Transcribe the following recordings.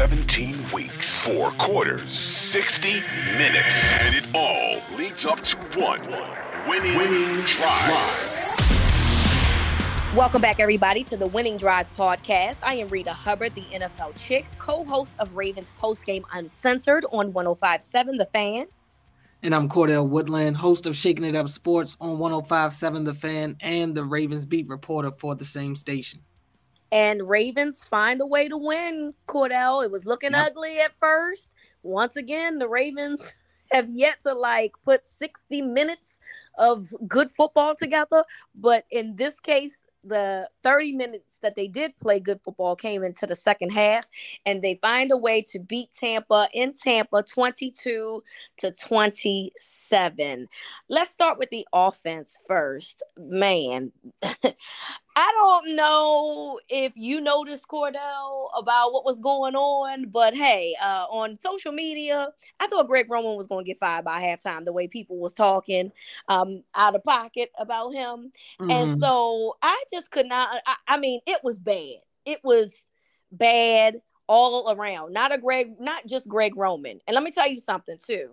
17 weeks, four quarters, 60 minutes, and it all leads up to one winning, winning drive. Welcome back, everybody, to the Winning Drive podcast. I am Reeta Hubbard, the NFL chick, co host of Ravens Postgame Uncensored on 1057 The Fan. And I'm Cordell Woodland, host of Shaking It Up Sports on 1057 The Fan and the Ravens beat reporter for the same station. And Ravens find a way to win, Cordell. It was looking yep. ugly at first. Once again, the Ravens have yet to like put 60 minutes of good football together. But in this case, the 30 minutes that they did play good football came into the second half and they find a way to beat Tampa in Tampa 22 to 27. Let's start with the offense first. Man, I don't know if you noticed Cordell about what was going on, but hey, uh, on social media, I thought Greg Roman was going to get fired by halftime. The way people was talking um, out of pocket about him, mm-hmm. and so I just could not. I, I mean, it was bad. It was bad all around. Not a Greg, not just Greg Roman. And let me tell you something too.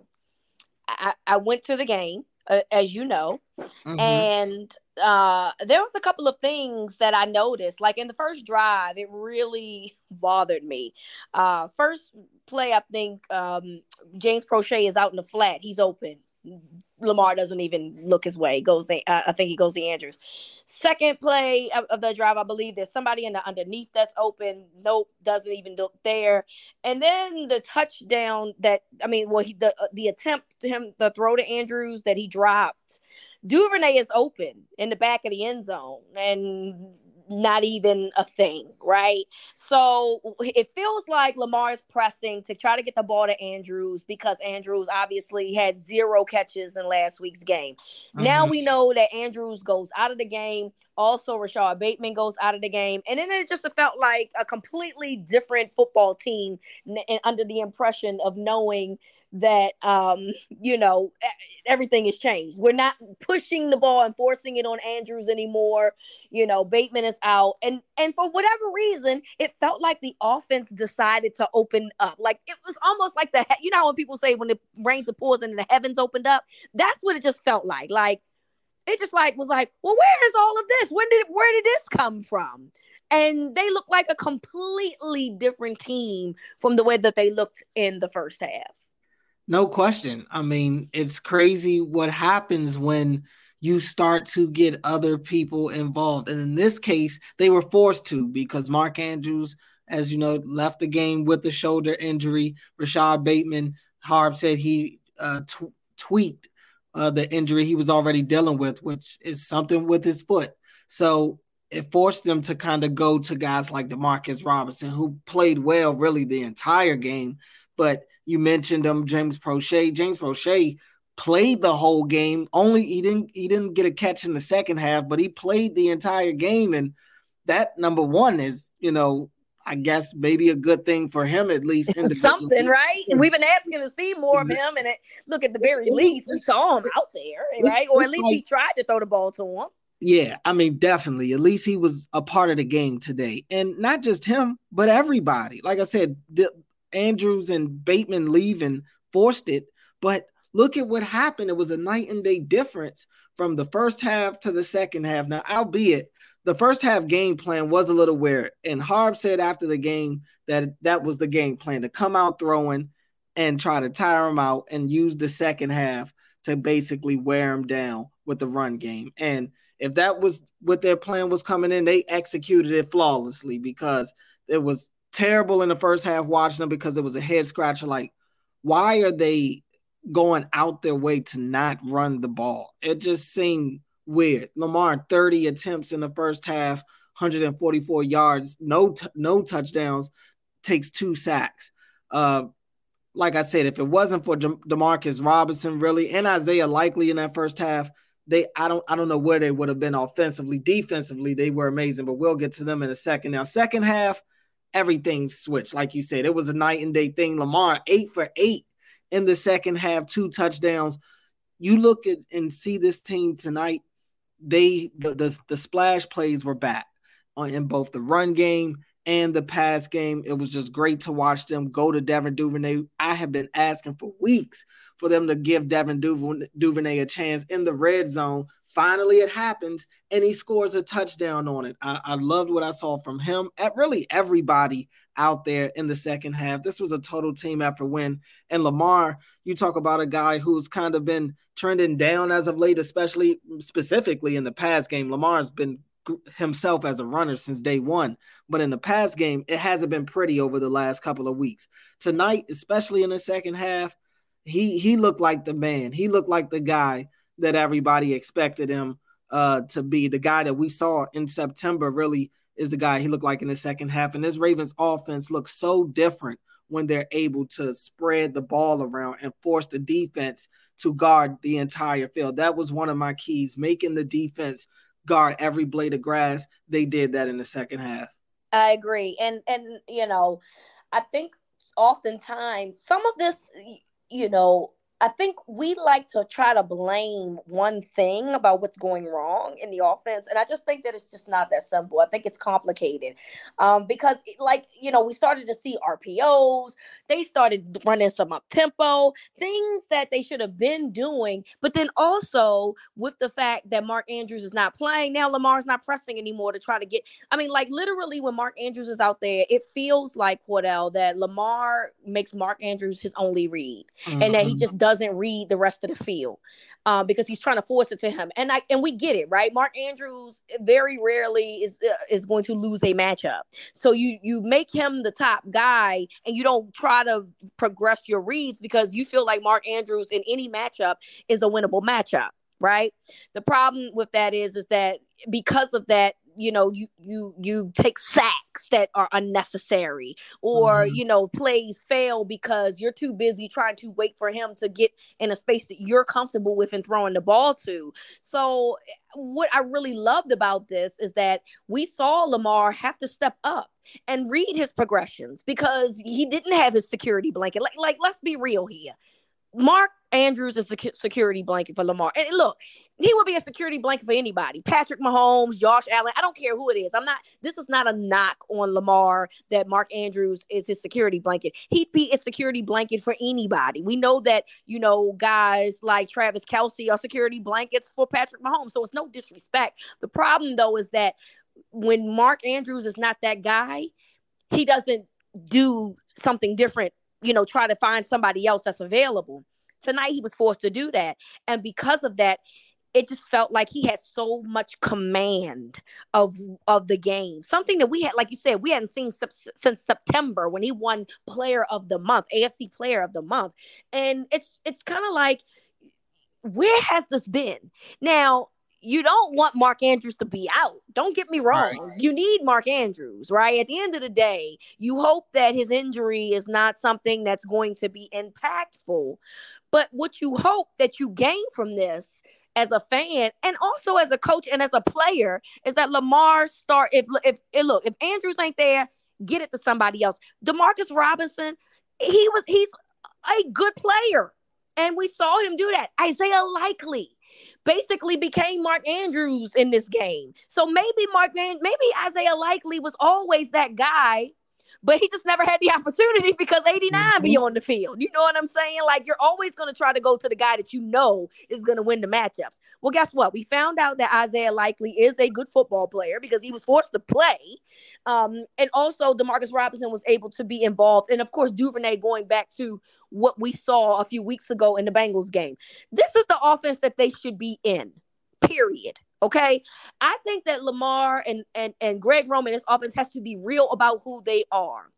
I, I went to the game, uh, as you know, mm-hmm. and uh, there was a couple of things that I noticed. Like in the first drive, it really bothered me. Uh, first play, I think um, James Proche is out in the flat. He's open. Lamar doesn't even look his way. Goes, uh, I think he goes to Andrews. Second play of, of, the drive, I believe there's somebody in the underneath that's open. Nope, doesn't even look there. And then the touchdown that I mean, well, he, the the attempt to him the throw to Andrews that he dropped Duvernay is open in the back of the end zone and not even a thing, right? So it feels like Lamar is pressing to try to get the ball to Andrews because Andrews obviously had zero catches in last week's game. Mm-hmm. Now we know that Andrews goes out of the game. Also, Rashod Bateman goes out of the game. And then it just felt like a completely different football team and under the impression of knowing that um you know everything has changed. We're not pushing the ball and forcing it on andrews anymore. You know bateman is out. And and for whatever reason it felt like the offense decided to open up. Like it was almost like the you know when people say when it rains and pours and the heavens opened up? That's what it just felt like. Like it just like was like well where is all of this? When did where did this come from? And they look like a completely different team from the way that they looked in the first half no question. I mean, it's crazy what happens when you start to get other people involved. And in this case, they were forced to because Mark Andrews, as you know, left the game with a shoulder injury. Rashod Bateman, Harb said he uh, t- tweaked uh, the injury he was already dealing with, which is something with his foot. So it forced them to kind of go to guys like Demarcus Robinson, who played well really the entire game. But you mentioned him, James Proche. James Proche played the whole game. Only he didn't he didn't get a catch in the second half, but he played the entire game. And that number one is, you know, I guess maybe a good thing for him at least. Something, right? We've been asking to see more of him, and it, look at the very it's, least, we saw him out there, right? Or at least like, he tried to throw the ball to him. Yeah, I mean, definitely. At least he was a part of the game today, and not just him, but everybody. Like I said, the, Andrews and Bateman leaving forced it. But look at what happened. It was a night and day difference from the first half to the second half. Now, albeit the first half game plan was a little weird. And Harb said after the game that that was the game plan to come out throwing and try to tire them out and use the second half to basically wear them down with the run game. And if that was what their plan was coming in, they executed it flawlessly because it was terrible in the first half watching them because it was a head scratcher. Like, why are they going out their way to not run the ball? It just seemed weird. Lamar 30 attempts in the first half, 144 yards, no t- no touchdowns, takes two sacks. Uh, like I said, if it wasn't for Demarcus Robinson, really, and Isaiah Likely in that first half, they I don't I don't know where they would have been offensively. Defensively, they were amazing, but we'll get to them in a second. Now, second half, everything switched. Like you said, it was a night and day thing. Lamar, eight for eight in the second half, two touchdowns. You look at and see this team tonight, they the, the, the splash plays were back in both the run game and the pass game. It was just great to watch them go to Devin Duvernay. I have been asking for weeks for them to give Devin Duvernay a chance in the red zone. Finally, it happens, and he scores a touchdown on it. I, I loved what I saw from him. At really everybody out there in the second half. This was a total team effort win. And Lamar, you talk about a guy who's kind of been trending down as of late, especially specifically in the past game. Lamar's been himself as a runner since day one. But in the past game, it hasn't been pretty over the last couple of weeks. Tonight, especially in the second half, he he looked like the man. He looked like the guy that everybody expected him uh, to be. The guy that we saw in September really is the guy he looked like in the second half. And this Ravens offense looks so different when they're able to spread the ball around and force the defense to guard the entire field. That was one of my keys, making the defense guard every blade of grass. They did that in the second half. I agree. And and you know, I think oftentimes some of this, you know, I think we like to try to blame one thing about what's going wrong in the offense. And I just think that it's just not that simple. I think it's complicated um, because, like, you know, we started to see RPOs, they started running some up tempo, things that they should have been doing. But then also with the fact that Mark Andrews is not playing, now Lamar's not pressing anymore to try to get. I mean, like, literally, when Mark Andrews is out there, it feels like, Cordell, that Lamar makes Mark Andrews his only read mm-hmm. and that he mm-hmm. just doesn't read the rest of the field um, because he's trying to force it to him. And I and we get it, right? Mark Andrews very rarely is uh, is going to lose a matchup. So you you make him the top guy and you don't try to progress your reads because you feel like Mark Andrews in any matchup is a winnable matchup right the problem with that is is that because of that you know you you you take sacks that are unnecessary or mm-hmm. you know plays fail because you're too busy trying to wait for him to get in a space that you're comfortable with and throwing the ball to. So what i really loved about this is that we saw lamar have to step up and read his progressions because he didn't have his security blanket. Like like let's be real here Mark Andrews is a security blanket for Lamar. And look, he would be a security blanket for anybody. Patrick Mahomes, Josh Allen. I don't care who it is. I'm not. This is not a knock on Lamar that Mark Andrews is his security blanket. He'd be a security blanket for anybody. We know that you know guys like Travis Kelce are security blankets for Patrick Mahomes. So it's no disrespect. The problem though is that when Mark Andrews is not that guy, he doesn't do something different you know, try to find somebody else that's available. Tonight he was forced to do that. And because of that, it just felt like he had so much command of of the game. Something that we had, like you said, we hadn't seen since September when he won Player of the Month, AFC Player of the Month, and it's it's kind of like, where has this been? Now you don't want Mark Andrews to be out. Don't get me wrong. Right. You need Mark Andrews, right? At the end of the day, you hope that his injury is not something that's going to be impactful. But what you hope that you gain from this as a fan and also as a coach and as a player is that Lamar start if if, if look, if Andrews ain't there, get it to somebody else. Demarcus Robinson, he was he's a good player. And we saw him do that. Isaiah Likely basically became Mark Andrews in this game. So maybe Mark, maybe Isaiah Likely was always that guy but he just never had the opportunity because 89 mm-hmm. be on the field. You know what I'm saying? Like you're always going to try to go to the guy that you know is going to win the matchups. Well, guess what? We found out that Isaiah Likely is a good football player because he was forced to play. Um, and also Demarcus Robinson was able to be involved. And of course, Duvernay going back to what we saw a few weeks ago in the Bengals game. This is the offense that they should be in. Period. Okay. I think that Lamar and, and, and Greg Roman, his offense has to be real about who they are.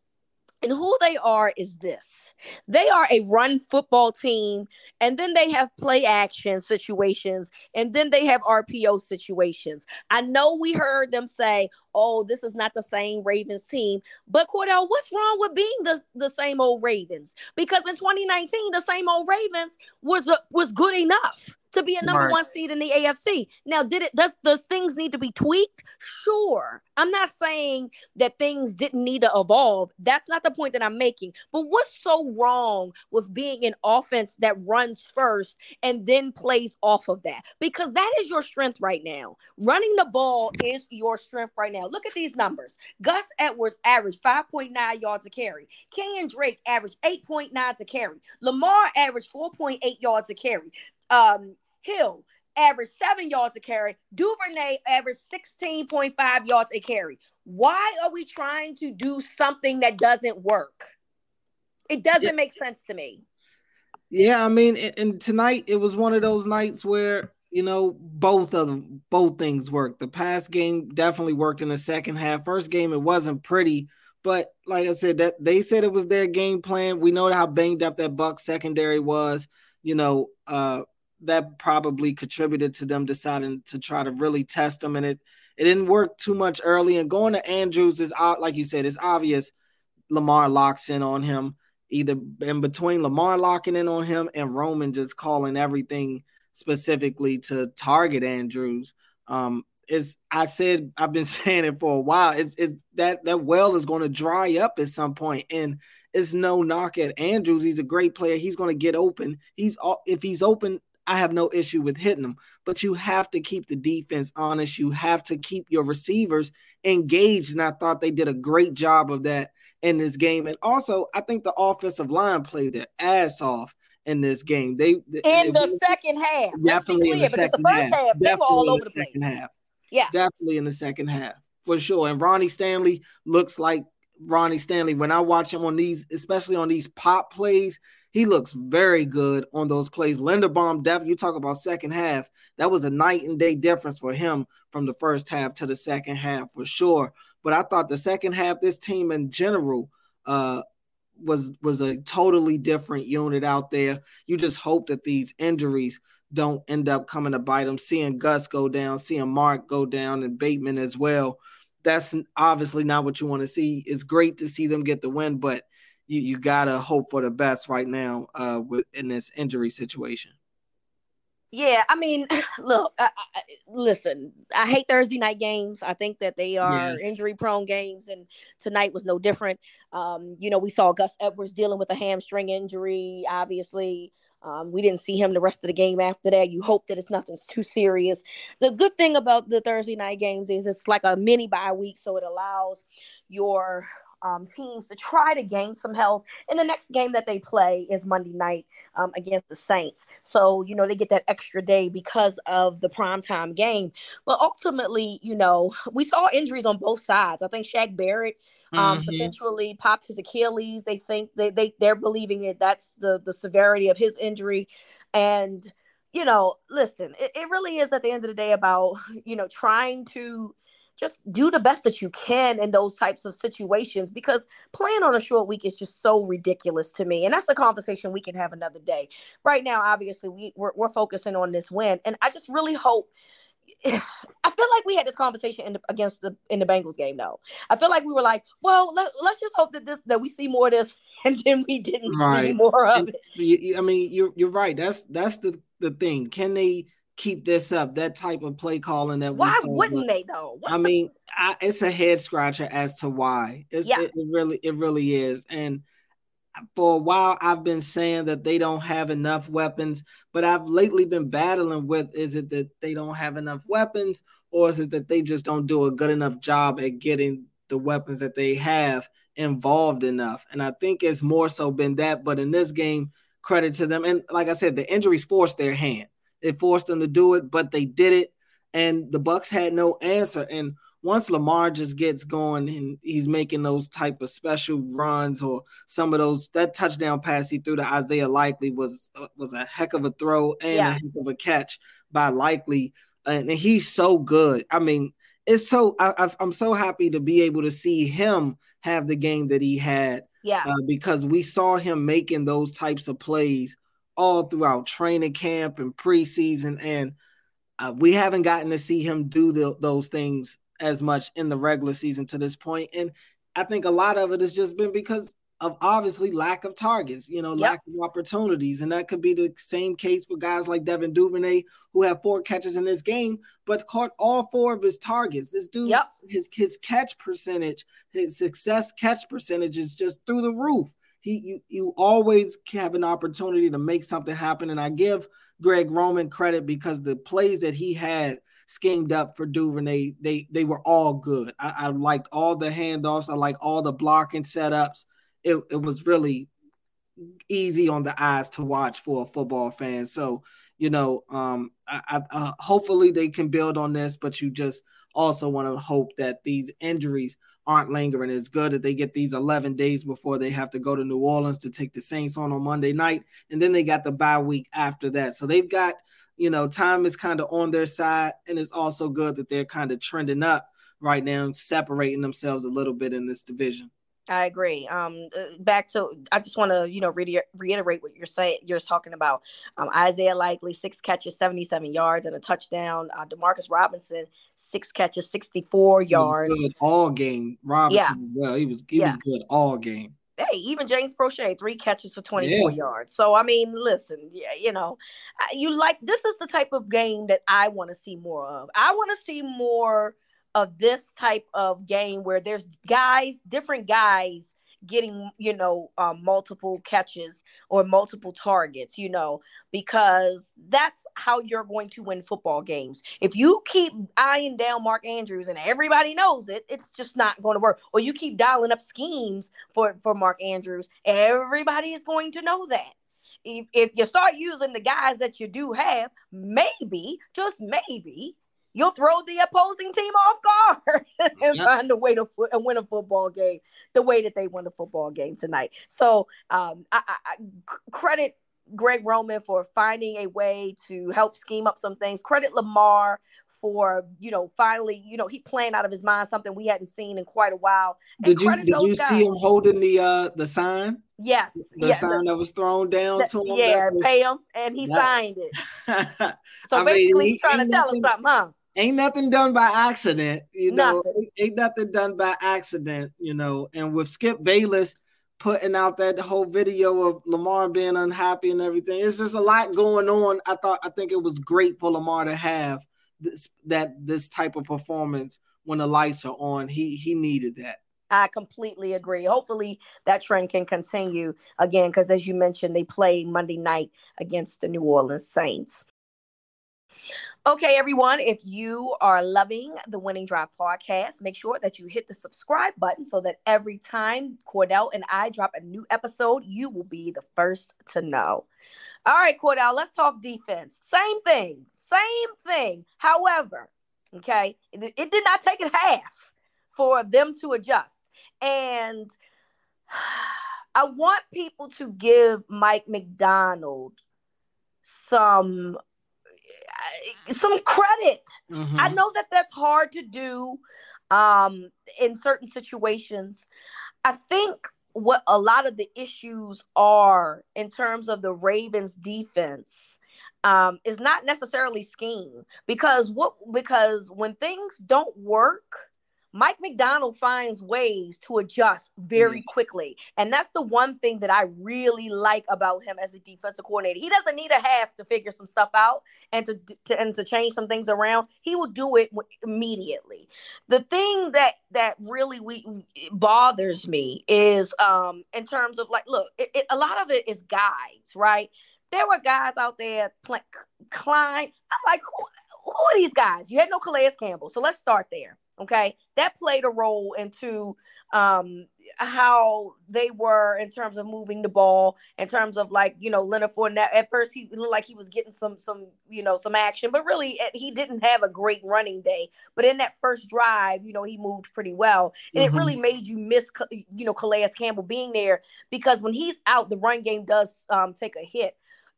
And who they are is this they are a run football team, and then they have play action situations, and then they have RPO situations. I know we heard them say, oh, this is not the same Ravens team. But Cordell, what's wrong with being the, the same old Ravens? Because in 2019, the same old Ravens was, uh, was good enough. To be a number one seed in the AFC. Now, did it does those things need to be tweaked? Sure. I'm not saying that things didn't need to evolve. That's not the point that I'm making. But what's so wrong with being an offense that runs first and then plays off of that? Because that is your strength right now. Running the ball is your strength right now. Look at these numbers. Gus Edwards averaged 5.9 yards a carry. Kenyan Drake averaged 8.9 to carry. Lamar averaged 4.8 yards a carry. Um, Hill averaged seven yards a carry. Duvernay averaged 16.5 yards a carry. Why are we trying to do something that doesn't work? It doesn't yeah. make sense to me. Yeah, I mean, and, and tonight it was one of those nights where you know both of them, both things worked. The past game definitely worked in the second half. First game it wasn't pretty, but like I said, that they said it was their game plan. We know how banged up that Buck secondary was. You know, uh, that probably contributed to them deciding to try to really test them, and it it didn't work too much early. And going to Andrews is like you said, it's obvious. Lamar locks in on him either in between Lamar locking in on him and Roman just calling everything specifically to target Andrews. Um, is I said I've been saying it for a while. It's, it's that that well is going to dry up at some point, and it's no knock at Andrews. He's a great player. He's going to get open. He's if he's open, I have no issue with hitting them, but you have to keep the defense honest. You have to keep your receivers engaged. And I thought they did a great job of that in this game. And also, I think the offensive line played their ass off in this game. They in they, the second half. Definitely clear, in the second the half. half they were all over the, the place. Half. Yeah. Definitely in the second half. For sure. And Ronnie Stanley looks like Ronnie Stanley. When I watch him on these, especially on these pop plays, he looks very good on those plays. Linderbaum, Dev, you talk about second half. That was a night and day difference for him from the first half to the second half for sure. But I thought the second half, this team in general, uh, was was a totally different unit out there. You just hope that these injuries don't end up coming to bite them. Seeing Gus go down, seeing Mark go down, and Bateman as well. That's obviously not what you want to see. It's great to see them get the win, but you you gotta hope for the best right now uh with in this injury situation. Yeah, I mean, look, I, I, listen. I hate Thursday night games. I think that they are yeah. injury prone games, and tonight was no different. Um, you know, we saw Gus Edwards dealing with a hamstring injury. Obviously, um, we didn't see him the rest of the game after that. You hope that it's nothing too serious. The good thing about the Thursday night games is it's like a mini bye week, so it allows your um, teams to try to gain some health. And the next game that they play is Monday night um, against the Saints. So, you know, they get that extra day because of the primetime game. But ultimately, you know, we saw injuries on both sides. I think Shaq Barrett um, mm-hmm. potentially popped his Achilles. They think they, they, they're believing it. that's the, the severity of his injury. And, you know, listen, it, it really is at the end of the day about, you know, trying to just do the best that you can in those types of situations because playing on a short week is just so ridiculous to me. And that's a conversation we can have another day. Right now, obviously, we, we're, we're focusing on this win. And I just really hope. I feel like we had this conversation in the, against the in the Bengals game. though. I feel like we were like, well, let, us just hope that this that we see more of this, and then we didn't right. see more of it. I mean, you're you're right. That's that's the the thing. Can they keep this up, that type of play calling that why wouldn't they though? What's I the- mean, I, it's a head scratcher as to why. It's, yeah. It, it, really, it really is. And for a while, I've been saying that they don't have enough weapons, but I've lately been battling with: is it that they don't have enough weapons, or is it that they just don't do a good enough job at getting the weapons that they have involved enough? And I think it's more so been that. But in this game, credit to them. And like I said, the injuries forced their hand. It forced them to do it, but they did it, and the Bucks had no answer. And once Lamar just gets going and he's making those type of special runs or some of those that touchdown pass he threw to Isaiah Likely was uh, was a heck of a throw and yeah. a heck of a catch by Likely, and he's so good. I mean, it's so I, am so happy to be able to see him have the game that he had. Yeah, uh, because we saw him making those types of plays all throughout training camp and preseason, and uh, we haven't gotten to see him do the, those things as much in the regular season to this point. And I think a lot of it has just been because of obviously lack of targets, you know, yep. lack of opportunities. And that could be the same case for guys like Devin Duvernay, who have four catches in this game, but caught all four of his targets. This dude, yep. his his catch percentage, his success catch percentage is just through the roof. He you you always have an opportunity to make something happen. And I give Greg Roman credit because the plays that he had schemed up for Duvernay, they they were all good. I, I liked all the handoffs, I like all the blocking setups it, it was really easy on the eyes to watch for a football fan. So, you know, um, I, I, uh, hopefully they can build on this, but you just also want to hope that these injuries aren't lingering. It's good that they get these 11 days before they have to go to New Orleans to take the Saints on on Monday night, and then they got the bye week after that. So they've got, you know, time is kind of on their side, and it's also good that they're kind of trending up right now, separating themselves a little bit in this division. I agree. Um, uh, back to I just want to you know re- reiterate what you're saying. You're talking about um, Isaiah Likely six catches, 77 yards and a touchdown. Uh, Demarcus Robinson six catches, 64 yards. good all game. Robinson yeah. as well. He was he yeah. was good all game. Hey, even James Proche three catches for 24 yeah. yards. So I mean, listen, yeah, you know, you like this is the type of game that I want to see more of. I want to see more of this type of game where there's guys, different guys getting, you know, um, multiple catches or multiple targets, you know, because that's how you're going to win football games. If you keep eyeing down Mark Andrews and everybody knows it, it's just not going to work. Or you keep dialing up schemes for, for Mark Andrews, everybody is going to know that. If, if you start using the guys that you do have, maybe, just maybe, you'll throw the opposing team off guard and yep. find a way to and win a football game the way that they won the football game tonight. So um, I, I, I credit Greg Roman for finding a way to help scheme up some things. Credit Lamar for you know finally you know he playing out of his mind something we hadn't seen in quite a while. And did you did you guys. see him holding the uh the sign? Yes, the yes, sign the, that was thrown down the, to him. Yeah, was, pay him, and he signed it. so I basically, mean, he's trying to tell us something, huh? Ain't nothing done by accident, you know. Nothing. Ain't nothing done by accident, you know. And with Skip Bayless putting out that whole video of Lamar being unhappy and everything, it's just a lot going on. I thought I think it was great for Lamar to have this that this type of performance when the lights are on. He he needed that. I completely agree. Hopefully that trend can continue again because as you mentioned, they play Monday night against the New Orleans Saints. Okay, everyone, if you are loving the Winning Drive podcast, make sure that you hit the subscribe button so that every time Cordell and I drop a new episode, you will be the first to know. All right, Cordell, let's talk defense. Same thing, same thing. However, okay, it, it did not take a half for them to adjust. And I want people to give Mike Macdonald some some credit. Mm-hmm. I know that that's hard to do um, in certain situations. I think what a lot of the issues are in terms of the Ravens defense um, is not necessarily scheme because what because when things don't work Mike Macdonald finds ways to adjust very quickly. And that's the one thing that I really like about him as a defensive coordinator. He doesn't need a half to figure some stuff out and to, to and to change some things around. He will do it immediately. The thing that that really we bothers me is um in terms of like look, it, it, a lot of it is guys, right? There were guys out there, playing Klein. I'm like, who, who are these guys? You had no Calais Campbell. So let's start there. Okay, that played a role into um, how they were in terms of moving the ball, in terms of like you know Leonard Fournette. At first, he looked like he was getting some some you know some action, but really eh, he didn't have a great running day. But in that first drive, you know he moved pretty well, and mm-hmm. it really made you miss you know Calais Campbell being there because when he's out, the run game does um, take a hit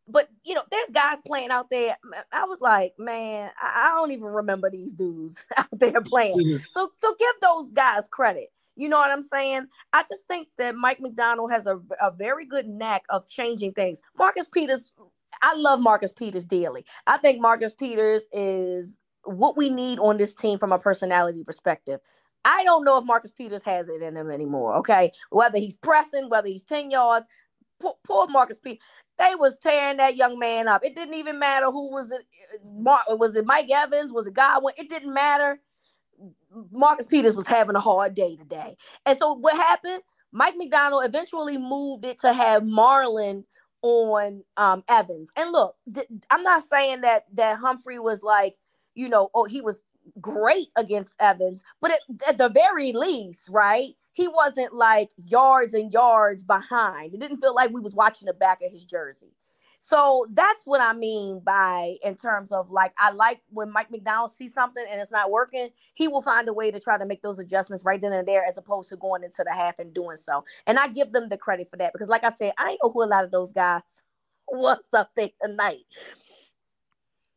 but you know, there's guys playing out there. I was like, man, I, don't even remember these dudes out there playing. Mm-hmm. So, so give those guys credit. You know what I'm saying? I just think that Mike Macdonald has a, a very good knack of changing things. Marcus Peters, I love Marcus Peters dearly. I think Marcus Peters is what we need on this team from a personality perspective. I don't know if Marcus Peters has it in him anymore. Okay, whether he's pressing, whether he's ten yards, poor, poor Marcus Peters. They was tearing that young man up. It didn't even matter who was it. Was it Mike Evans? Was it Godwin? It didn't matter. Marcus Peters was having a hard day today. And so what happened? Mike Macdonald eventually moved it to have Marlon on um, Evans. And look, th- I'm not saying that that Humphrey was like, you know, oh, he was great against Evans, but at the very least, right? He wasn't like yards and yards behind. It didn't feel like we was watching the back of his jersey. So that's what I mean by in terms of like I like when Mike Macdonald sees something and it's not working, he will find a way to try to make those adjustments right then and there as opposed to going into the half and doing so. And I give them the credit for that because like I said, I know who a lot of those guys was up there tonight.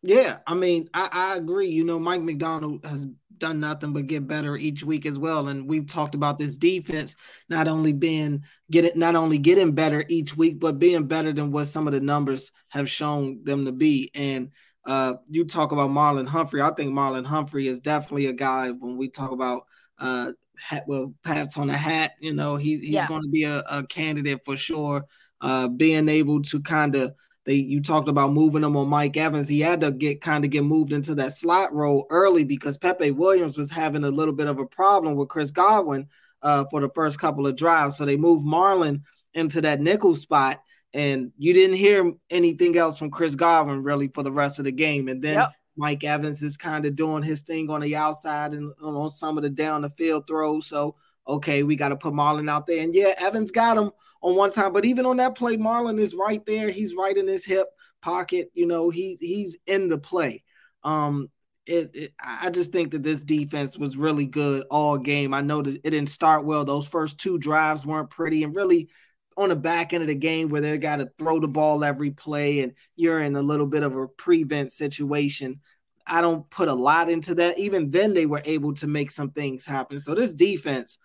Yeah, I mean, I, I agree. You know, Mike Macdonald has done nothing but get better each week as well. And we've talked about this defense not only being getting not only getting better each week, but being better than what some of the numbers have shown them to be. And uh, you talk about Marlon Humphrey. I think Marlon Humphrey is definitely a guy when we talk about uh, hat, well, pats on the hat. You know, he, he's yeah. going to be a, a, candidate for sure. Uh, being able to kind of they you talked about moving him on Mike Evans. He had to get kind of get moved into that slot role early because Pepe Williams was having a little bit of a problem with Chris Godwin uh, for the first couple of drives. So they moved Marlon into that nickel spot, and you didn't hear anything else from Chris Godwin really for the rest of the game. And then yep. Mike Evans is kind of doing his thing on the outside and on some of the down the field throws. So okay, we got to put Marlon out there. And yeah, Evans got him on one time, but even on that play, Marlon is right there. He's right in his hip pocket. You know, he he's in the play. Um, it, it, I just think that this defense was really good all game. I know that it didn't start well. Those first two drives weren't pretty, and really on the back end of the game where they got to throw the ball every play, and you're in a little bit of a prevent situation. I don't put a lot into that. Even then, they were able to make some things happen. So this defense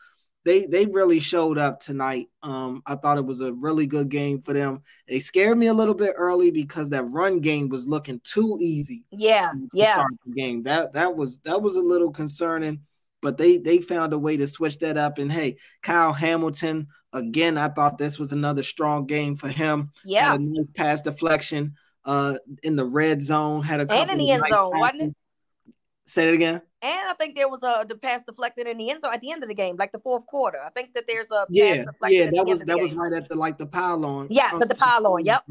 they they really showed up tonight. Um, I thought it was a really good game for them. They scared me a little bit early because that run game was looking too easy. Yeah, yeah. Start the game that that was that was a little concerning, but they they found a way to switch that up. And hey, Kyle Hamilton again. I thought this was another strong game for him. Yeah, nice pass deflection uh in the red zone. Had a couple and in the end nice zone, it? Say it again. And I think there was a the pass deflected in the end zone at the end of the game, like the fourth quarter. I think that there's a yeah, yeah. That was that was right at the like the pylon. Yes, um, at the pylon. Yep.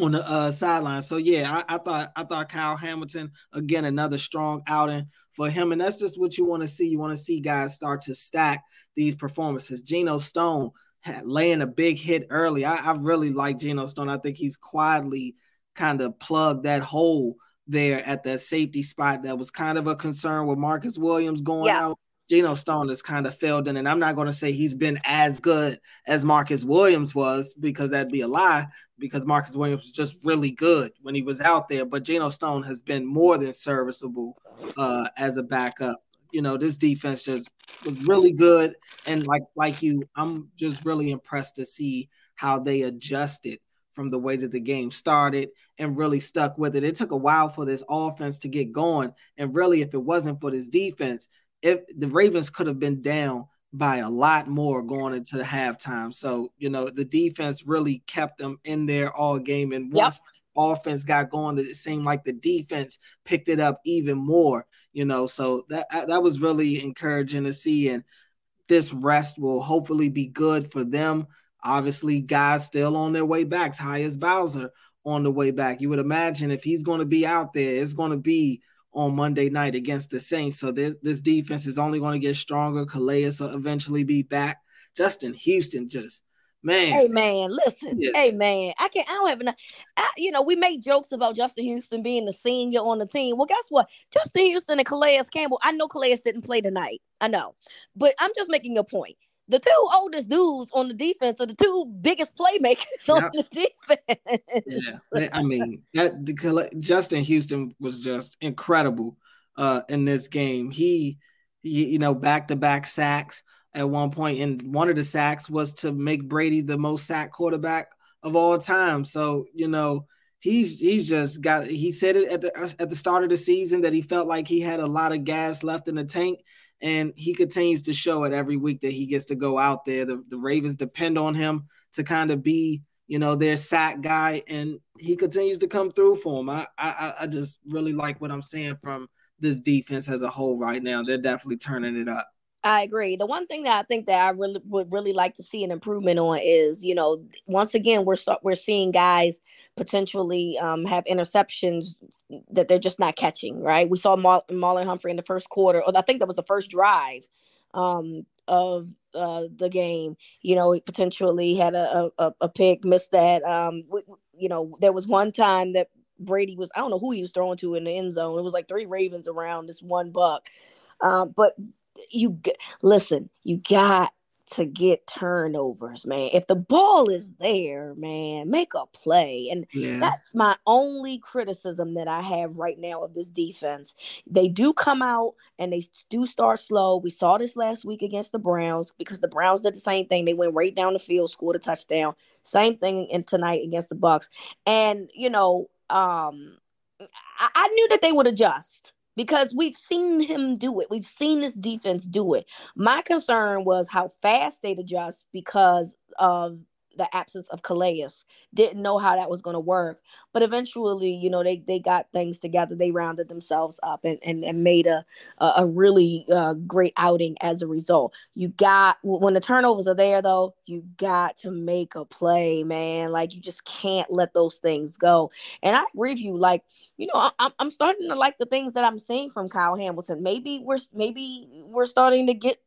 On the uh, sideline. So yeah, I, I thought I thought Kyle Hamilton again another strong outing for him, and that's just what you want to see. You want to see guys start to stack these performances. Geno Stone laying a big hit early. I, I really like Geno Stone. I think he's quietly kind of plugged that hole there at that safety spot that was kind of a concern with Marcus Williams going yeah. out. Geno Stone has kind of failed in, and I'm not going to say he's been as good as Marcus Williams was because that'd be a lie. Because Marcus Williams was just really good when he was out there, but Geno Stone has been more than serviceable uh, as a backup. You know, this defense just was really good, and like like you, I'm just really impressed to see how they adjusted from the way that the game started and really stuck with it. It took a while for this offense to get going. And really, if it wasn't for this defense, if the Ravens could have been down by a lot more going into the halftime. So, you know, the defense really kept them in there all game. And once yep. offense got going, it seemed like the defense picked it up even more, you know. So that that was really encouraging to see. And this rest will hopefully be good for them Obviously, guys still on their way back. Tyus Bowser on the way back. You would imagine if he's going to be out there, it's going to be on Monday night against the Saints. So this, this defense is only going to get stronger. Calais will eventually be back. Justin Houston just man. Hey man, listen. Yes. Hey man, I can't. I don't have enough. I, you know, we make jokes about Justin Houston being the senior on the team. Well, guess what? Justin Houston and Calais Campbell. I know Calais didn't play tonight. I know, but I'm just making a point the two oldest dudes on the defense are the two biggest playmakers on the defense. Yeah, I mean that the, Justin Houston was just incredible uh, in this game. He, he you know, back to back sacks at one point, and one of the sacks was to make Brady the most sack quarterback of all time. So you know. He's, he's just got he said it at the at the start of the season that he felt like he had a lot of gas left in the tank and he continues to show it every week that he gets to go out there. The, the Ravens depend on him to kind of be, you know, their sack guy, and he continues to come through for him. I, I, I just really like what I'm seeing from this defense as a whole right now. They're definitely turning it up. I agree. The one thing that I think that I really would really like to see an improvement on is, you know, once again we're we're seeing guys potentially um, have interceptions that they're just not catching. Right? We saw Mar- Marlon Humphrey in the first quarter, or I think that was the first drive um, of uh, the game. You know, he potentially had a a, a pick, missed that. Um, you know, there was one time that Brady was I don't know who he was throwing to in the end zone. It was like three Ravens around this one buck. Um, but you listen, you got to get turnovers, man. If the ball is there, man, make a play. And yeah. that's my only criticism that I have right now of this defense. They do come out and they do start slow. We saw this last week against the Browns because the Browns did the same thing. They went right down the field, scored a touchdown. Same thing in tonight against the Bucks. And you know, um I, I knew that they would adjust because we've seen him do it. We've seen this defense do it. My concern was how fast they'd adjust because of the absence of Calais. Didn't know how that was going to work, but eventually, you know, they they got things together. They rounded themselves up and and, and made a a really uh, great outing as a result. You got when the turnovers are there though, you got to make a play, man. Like you just can't let those things go. And I agree with you. Like you know, I'm I'm starting to like the things that I'm seeing from Kyle Hamilton. Maybe we're maybe we're starting to get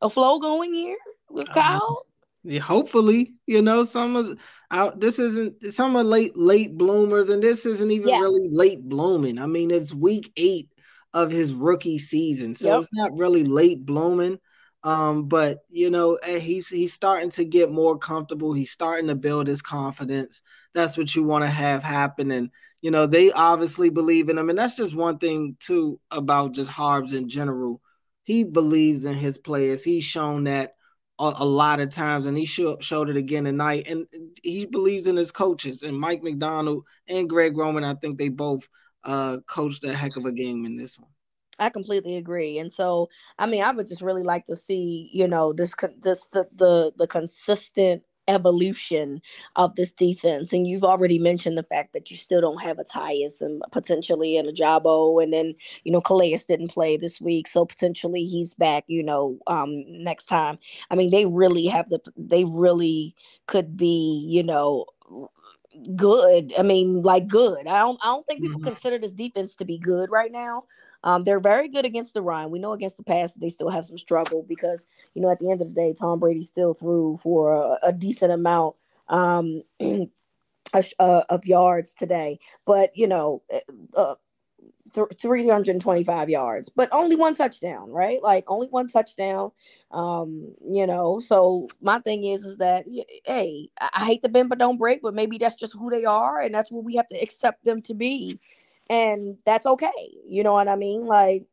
a flow going here with uh-huh. Kyle. Yeah, hopefully, you know, some of out this isn't some are late late bloomers, and this isn't even yeah. really late blooming. I mean, it's week eight of his rookie season, so yep. it's not really late blooming. Um, but you know, eh, he's he's starting to get more comfortable. He's starting to build his confidence. That's what you want to have happen, and you know, they obviously believe in him, and that's just one thing too about just Harbs in general. He believes in his players. He's shown that a, a lot of times, and he showed showed it again tonight. And he believes in his coaches, and Mike Macdonald and Greg Roman. I think they both uh, coached a heck of a game in this one. I completely agree, and so I mean, I would just really like to see you know this this the the, the consistent evolution of this defense. And you've already mentioned the fact that you still don't have a Tyus and potentially an Ojabo. And then, you know, Calais didn't play this week. So potentially he's back, you know, um, next time. I mean, they really have the, they really could be, you know, good. I mean, like good. I don't I don't think people mm-hmm. consider this defense to be good right now. Um, they're very good against the run. We know against the pass they still have some struggle because you know at the end of the day, Tom Brady still threw for a, a decent amount um, uh, of yards today. But you know, eh, uh, 325 yards, but only one touchdown, right? Like only one touchdown. Um, you know, so my thing is, is that hey, I hate the bend but don't break, but maybe that's just who they are, and that's what we have to accept them to be and that's okay. You know what I mean? Like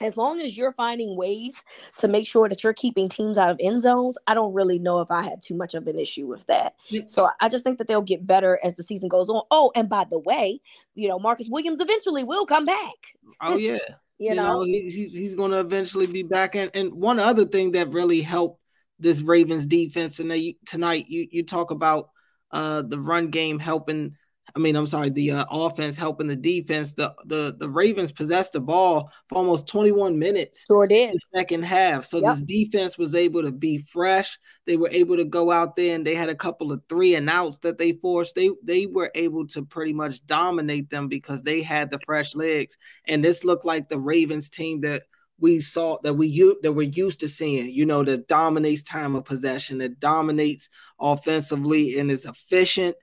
as long as you're finding ways to make sure that you're keeping teams out of end zones, I don't really know if I had too much of an issue with that. So I just think that they'll get better as the season goes on. Oh, and by the way, you know, Marcus Williams eventually will come back. Oh yeah. you, you, know, know he, he's going to eventually be back. And, and one other thing that really helped this Ravens defense tonight, tonight you, you talk about uh, the run game helping I mean, I'm sorry, the uh, offense helping the defense. The the the Ravens possessed the ball for almost 21 minutes. Sure did. The second half. So yep. this defense was able to be fresh. They were able to go out there and they had a couple of three and outs that they forced. They they were able to pretty much dominate them because they had the fresh legs. And this looked like the Ravens team that we saw that we that we're used to seeing, you know, that dominates time of possession, that dominates offensively and is efficient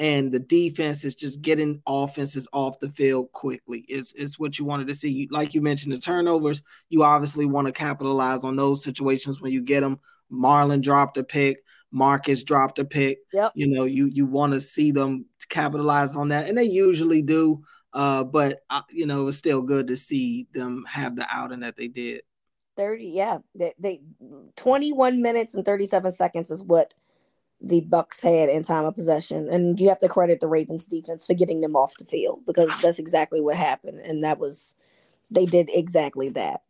and the defense is just getting offenses off the field quickly. Is is what you wanted to see. Like you mentioned, the turnovers. You obviously want to capitalize on those situations when you get them. Marlon dropped a pick. Marcus dropped a pick. Yep. You know, you you want to see them capitalize on that, and they usually do. Uh, but uh, you know, it's still good to see them have the outing that they did. Thirty, yeah, they, they twenty-one minutes and thirty-seven seconds is what the Bucks had in time of possession, and you have to credit the Ravens defense for getting them off the field because that's exactly what happened, and that was they did exactly that.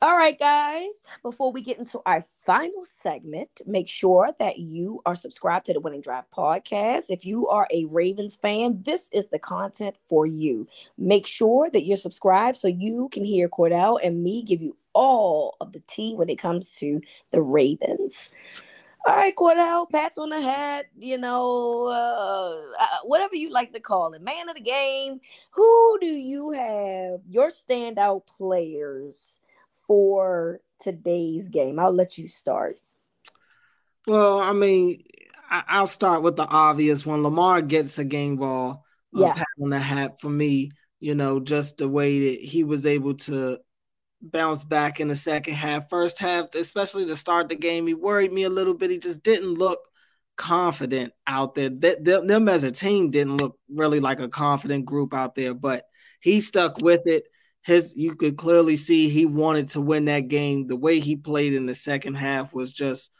All right, guys, before we get into our final segment, make sure that you are subscribed to the Winning Drive podcast. If you are a Ravens fan, this is the content for you. Make sure that you're subscribed so you can hear Cordell and me give you all of the tea when it comes to the Ravens. All right, Cordell, pats on the head, you know, uh, uh, whatever you like to call it, man of the game. Who do you have your standout players? for today's game? I'll let you start. Well, I mean, I, will start with the obvious one. Lamar gets a game ball. Yeah. Pat on the hat for me, you know, just the way that he was able to bounce back in the second half. First half, especially to start the game, he worried me a little bit. He just didn't look confident out there. That them as a team didn't look really like a confident group out there, but he stuck with it his you could clearly see he wanted to win that game. The way he played in the second half was just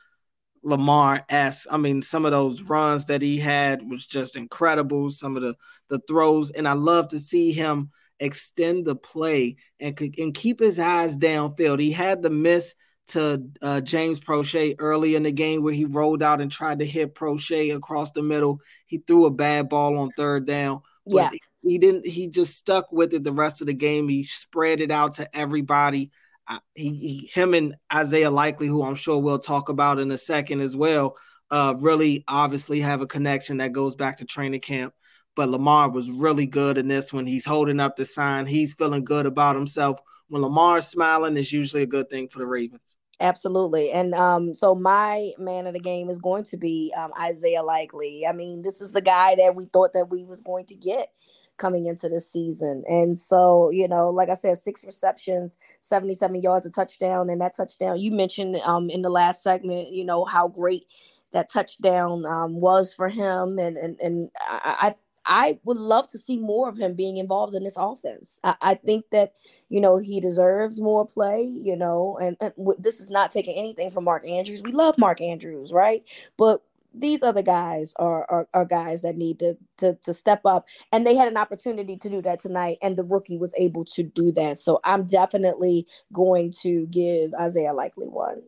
Lamar s. I mean, some of those runs that he had was just incredible. Some of the the throws, and I love to see him extend the play and and keep his eyes downfield. He had the miss to uh, James Proche early in the game where he rolled out and tried to hit Proche across the middle. He threw a bad ball on third down. Yeah he didn't he just stuck with it the rest of the game he spread it out to everybody uh, he, he, him and isaiah likely who i'm sure we'll talk about in a second as well uh, really obviously have a connection that goes back to training camp but lamar was really good in this one he's holding up the sign he's feeling good about himself when lamar's smiling it's usually a good thing for the ravens Absolutely. And um, so my man of the game is going to be um, Isaiah Likely. I mean, this is the guy that we thought that we was going to get coming into the season. And so, you know, like I said, six receptions, 77 yards, a touchdown. And that touchdown, you mentioned um, in the last segment, you know, how great that touchdown um, was for him. And, and, and I, I would love to see more of him being involved in this offense. I, I think that, you know, he deserves more play, you know, and, and w- this is not taking anything from Mark Andrews. We love Mark Andrews, right? But these other guys are, are, are guys that need to, to to step up and they had an opportunity to do that tonight and the rookie was able to do that so i'm definitely going to give isaiah likely one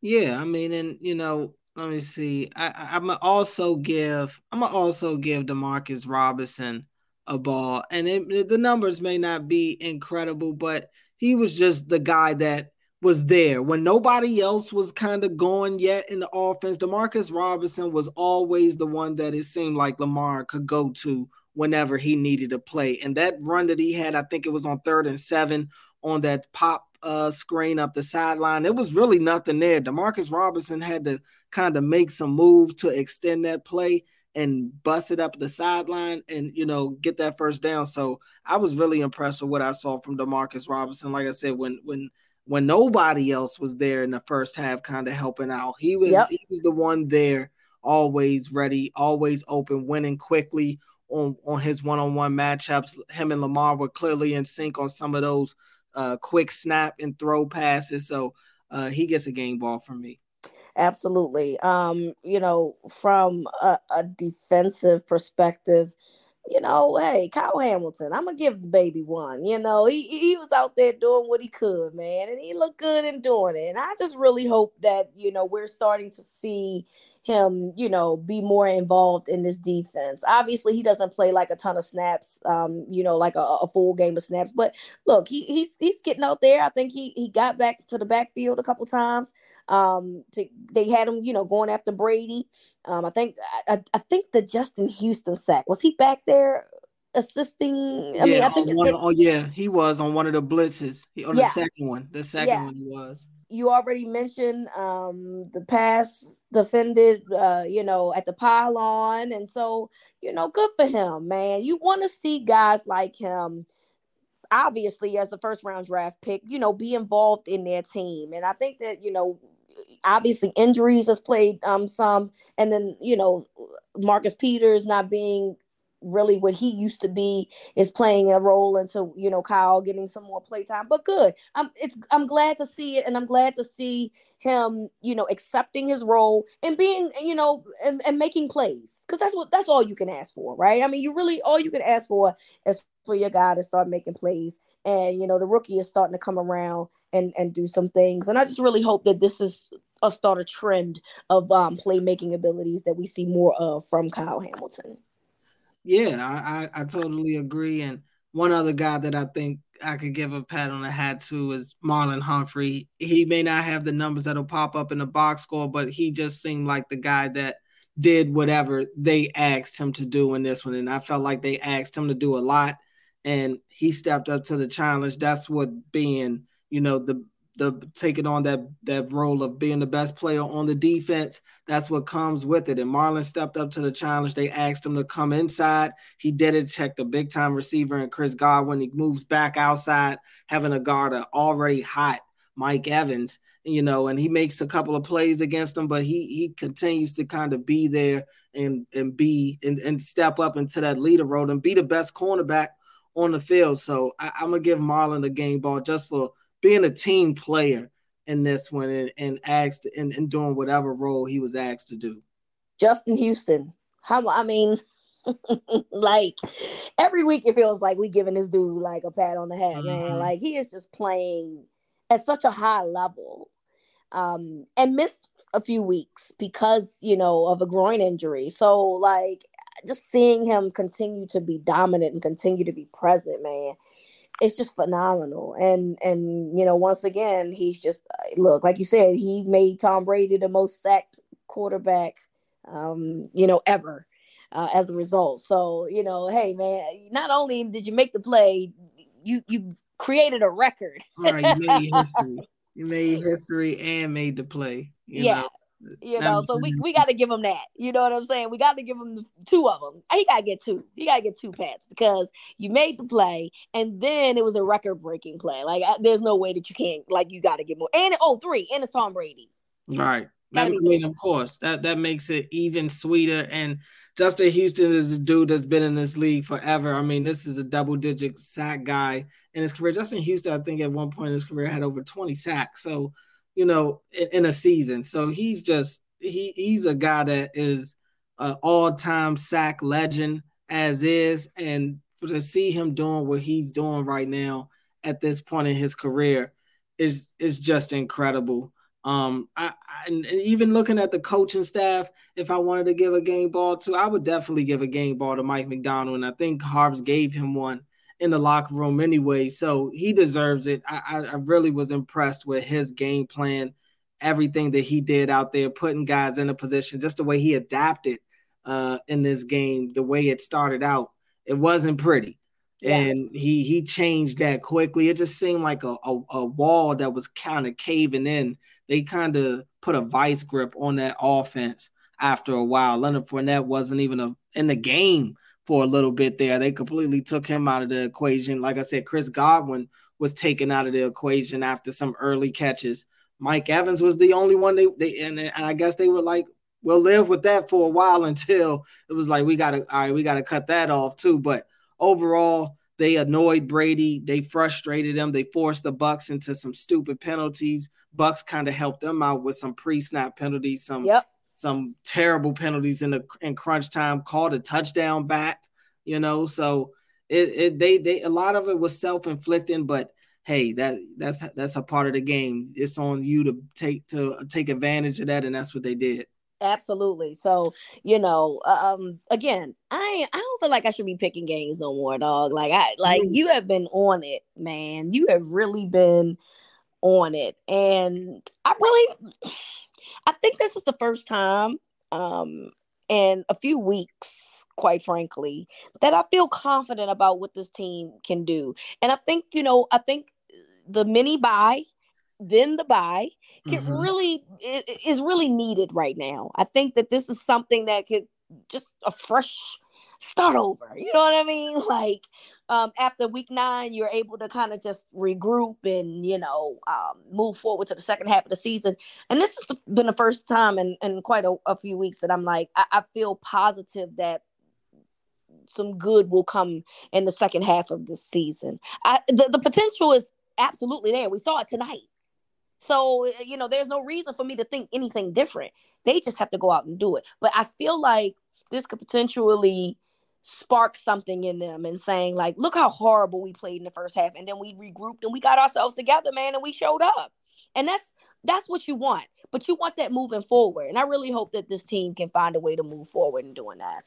yeah i mean and you know let me see i i'm gonna also give i'm gonna also give demarcus robinson a ball and it, the numbers may not be incredible but he was just the guy that was there when nobody else was kind of going yet in the offense. Demarcus Robinson was always the one that it seemed like Lamar could go to whenever he needed to play. And that run that he had, I think it was on third and seven on that pop uh, screen up the sideline. It was really nothing there. Demarcus Robinson had to kind of make some moves to extend that play and bust it up the sideline and you know get that first down. So I was really impressed with what I saw from Demarcus Robinson. Like I said, when when when nobody else was there in the first half, kind of helping out. He was yep. he was the one there, always ready, always open, winning quickly on on his one on one matchups. Him and Lamar were clearly in sync on some of those uh, quick snap and throw passes. So uh, he gets a game ball from me. Absolutely. Um, you know, from a, a defensive perspective, you know, hey, Kyle Hamilton, I'm gonna give the baby one. You know, he he was out there doing what he could, man, and he looked good in doing it. And I just really hope that you know we're starting to see him, you know, be more involved in this defense. Obviously, he doesn't play like a ton of snaps, um, you know, like a, a, full game of snaps. But look, he, he's he's getting out there. I think he he got back to the backfield a couple times. Um, to, they had him, you know, going after Brady. Um, I think I, I think the Justin Houston sack was he back there assisting. I yeah, mean, I think. One, it, oh yeah, he was on one of the blitzes. He, on yeah. the second one, the second yeah. one he was you already mentioned um, the pass defended, uh, you know, at the pylon. And so, you know, good for him, man. You want to see guys like him, obviously, as the first round draft pick, you know, be involved in their team. And I think that, you know, obviously injuries has played um, some. And then, you know, Marcus Peters not being really what he used to be is playing a role into you know Kyle getting some more playtime. But good, I'm it's I'm glad to see it, and I'm glad to see him you know accepting his role and being you know and, and making plays because that's what that's all you can ask for, right? I mean, you really all you can ask for is for your guy to start making plays, and you know the rookie is starting to come around and and do some things, and I just really hope that this is a start a trend of um, playmaking abilities that we see more of from Kyle Hamilton. Yeah, I, I, I totally agree. And one other guy that I think I could give a pat on the hat to is Marlon Humphrey. He may not have the numbers that'll pop up in the box score, but he just seemed like the guy that did whatever they asked him to do in this one. And I felt like they asked him to do a lot and he stepped up to the challenge. That's what being, you know, the the taking on that that role of being the best player on the defense. That's what comes with it. And Marlon stepped up to the challenge. They asked him to come inside. He did it. Checked the big time receiver and Chris Godwin. He moves back outside, having a guard a already hot Mike Evans. You know, and he makes a couple of plays against him, but he he continues to kind of be there and and be and, and step up into that leader role and be the best cornerback on the field. So I, I'm gonna give Marlon the game ball just for being a team player in this one and, and asked and, and doing whatever role he was asked to do. Justin Houston. How I mean, like every week it feels like we giving this dude like a pat on the head, mm-hmm. man. Like he is just playing at such a high level. Um, and missed a few weeks because, you know, of a groin injury. So like just seeing him continue to be dominant and continue to be present, man it's just phenomenal. And and you know, once again, he's just look like you said, he made Tom Brady the most sacked quarterback, um, you know, ever. Uh, as a result, so you know, hey man, not only did you make the play, you you created a record. right, you made history. You made history and made the play. yeah, know? You know, so we, we got to give him that. You know what I'm saying? We got to give him the, two of them. He got to get two. He got to get two pats because you made the play and then it was a record breaking play. Like, I, there's no way that you can't, like, you got to get more. And, oh, three, and it's Tom Brady. Right. That, I mean, of course, that, that makes it even sweeter. And Justin Houston is a dude that's been in this league forever. I mean, this is a double digit sack guy in his career. Justin Houston, I think, at one point in his career had over 20 sacks. So, you know, in, in a season. So he's just he he's a guy that is an all-time sack legend as is, and to see him doing what he's doing right now at this point in his career is is just incredible. Um, I, I and, even looking at the coaching staff, if I wanted to give a game ball to, I would definitely give a game ball to Mike Macdonald, and I think Harbs gave him one in the locker room anyway, so he deserves it. I, I really was impressed with his game plan, everything that he did out there, putting guys in a position, just the way he adapted uh, in this game, the way it started out. It wasn't pretty. Yeah. And he he changed that quickly. It just seemed like a, a, a wall that was kind of caving in. They kind of put a vice grip on that offense after a while. Leonard Fournette wasn't even a, in the game for a little bit there. They completely took him out of the equation. Like I said, Chris Godwin was taken out of the equation after some early catches. Mike Evans was the only one they, they and, and I guess they were like, we'll live with that for a while until it was like we gotta all right, we gotta cut that off too. But overall, they annoyed Brady, they frustrated him, they forced the Bucs into some stupid penalties. Bucs kind of helped them out with some pre-snap penalties, some yep some terrible penalties in the in crunch time, called a touchdown back, you know. So it, it they they a lot of it was self-inflicting, but hey, that that's that's a part of the game. It's on you to take to take advantage of that, and that's what they did. Absolutely. So, you know, um, again, I I don't feel like I should be picking games no more, dog. Like I like mm. you have been on it, man. You have really been on it. And I really I think this is the first time um, in a few weeks, quite frankly, that I feel confident about what this team can do. And I think, you know, I think the mini bye, then the bye, can mm-hmm. really is really needed right now. I think that this is something that could just a fresh start over. You know what I mean? Like um, after week nine, you're able to kind of just regroup and you know um, move forward to the second half of the season. And this has been the first time in, in quite a, a few weeks that I'm like I, I feel positive that some good will come in the second half of the season. I, the, the potential is absolutely there. We saw it tonight. So, you know, there's no reason for me to think anything different. They just have to go out and do it. But I feel like this could potentially spark something in them and saying, like, look how horrible we played in the first half. And then we regrouped and we got ourselves together, man, and we showed up. And that's that's what you want. But you want that moving forward. And I really hope that this team can find a way to move forward in doing that.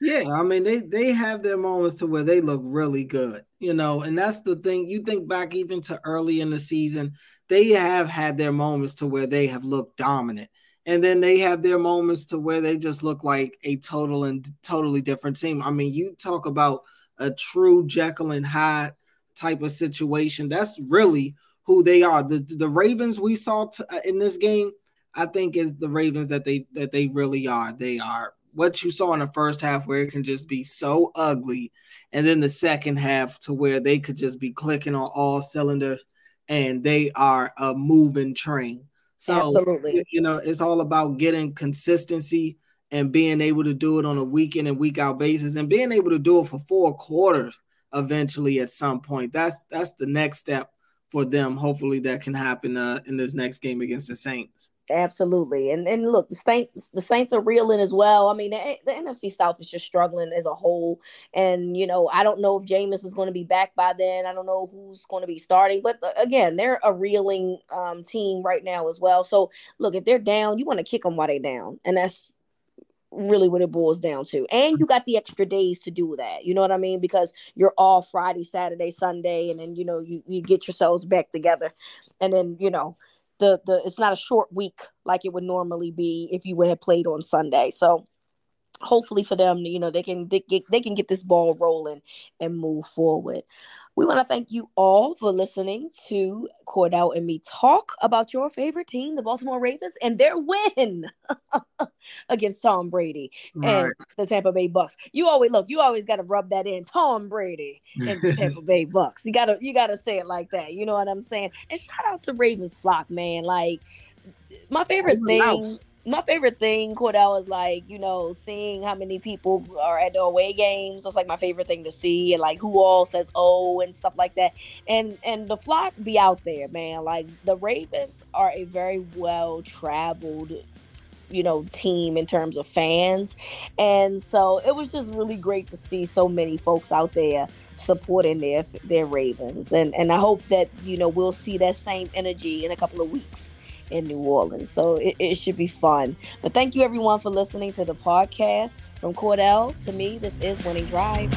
Yeah, I mean they they have their moments to where they look really good, you know, and that's the thing. You think back even to early in the season, they have had their moments to where they have looked dominant, and then they have their moments to where they just look like a total and totally different team. I mean, you talk about a true Jekyll and Hyde type of situation. That's really who they are. The the Ravens we saw t- uh, in this game, I think, is the Ravens that they that they really are. They are what you saw in the first half where it can just be so ugly and then the second half to where they could just be clicking on all cylinders and they are a moving train so Absolutely. you know it's all about getting consistency and being able to do it on a week in and week out basis and being able to do it for four quarters eventually at some point that's that's the next step for them hopefully that can happen uh, in this next game against the saints Absolutely, and and look, the Saints the Saints are reeling as well. I mean, the, the NFC South is just struggling as a whole, and you know, I don't know if Jameis is going to be back by then. I don't know who's going to be starting, but uh, again, they're a reeling um, team right now as well. So, look, if they're down, you want to kick them while they're down, and that's really what it boils down to. And you got the extra days to do that. You know what I mean? Because you're all Friday, Saturday, Sunday, and then you know you you get yourselves back together, and then you know the the it's not a short week like it would normally be if you would have played on Sunday. So hopefully for them, you know, they can they, get, they can get this ball rolling and move forward. We want to thank you all for listening to Cordell and me talk about your favorite team, the Baltimore Ravens, and their win against Tom Brady right. and the Tampa Bay Bucs. You always look, you always got to rub that in. Tom Brady and the Tampa Bay Bucs. You gotta you gotta say it like that. You know what I'm saying? And shout out to Ravens flock, man. Like my favorite thing my favorite thing, Cordell, is like, you know, seeing how many people are at the away games. That's like my favorite thing to see, and like who all says oh and stuff like that. And and the flock be out there, man. Like the Ravens are a very well traveled you know team in terms of fans and so it was just really great to see so many folks out there supporting their their ravens and and i hope that you know we'll see that same energy in a couple of weeks in New Orleans. So it, it should be fun. But thank you everyone for listening to the podcast. From Cordell to me, this is Winning Drive.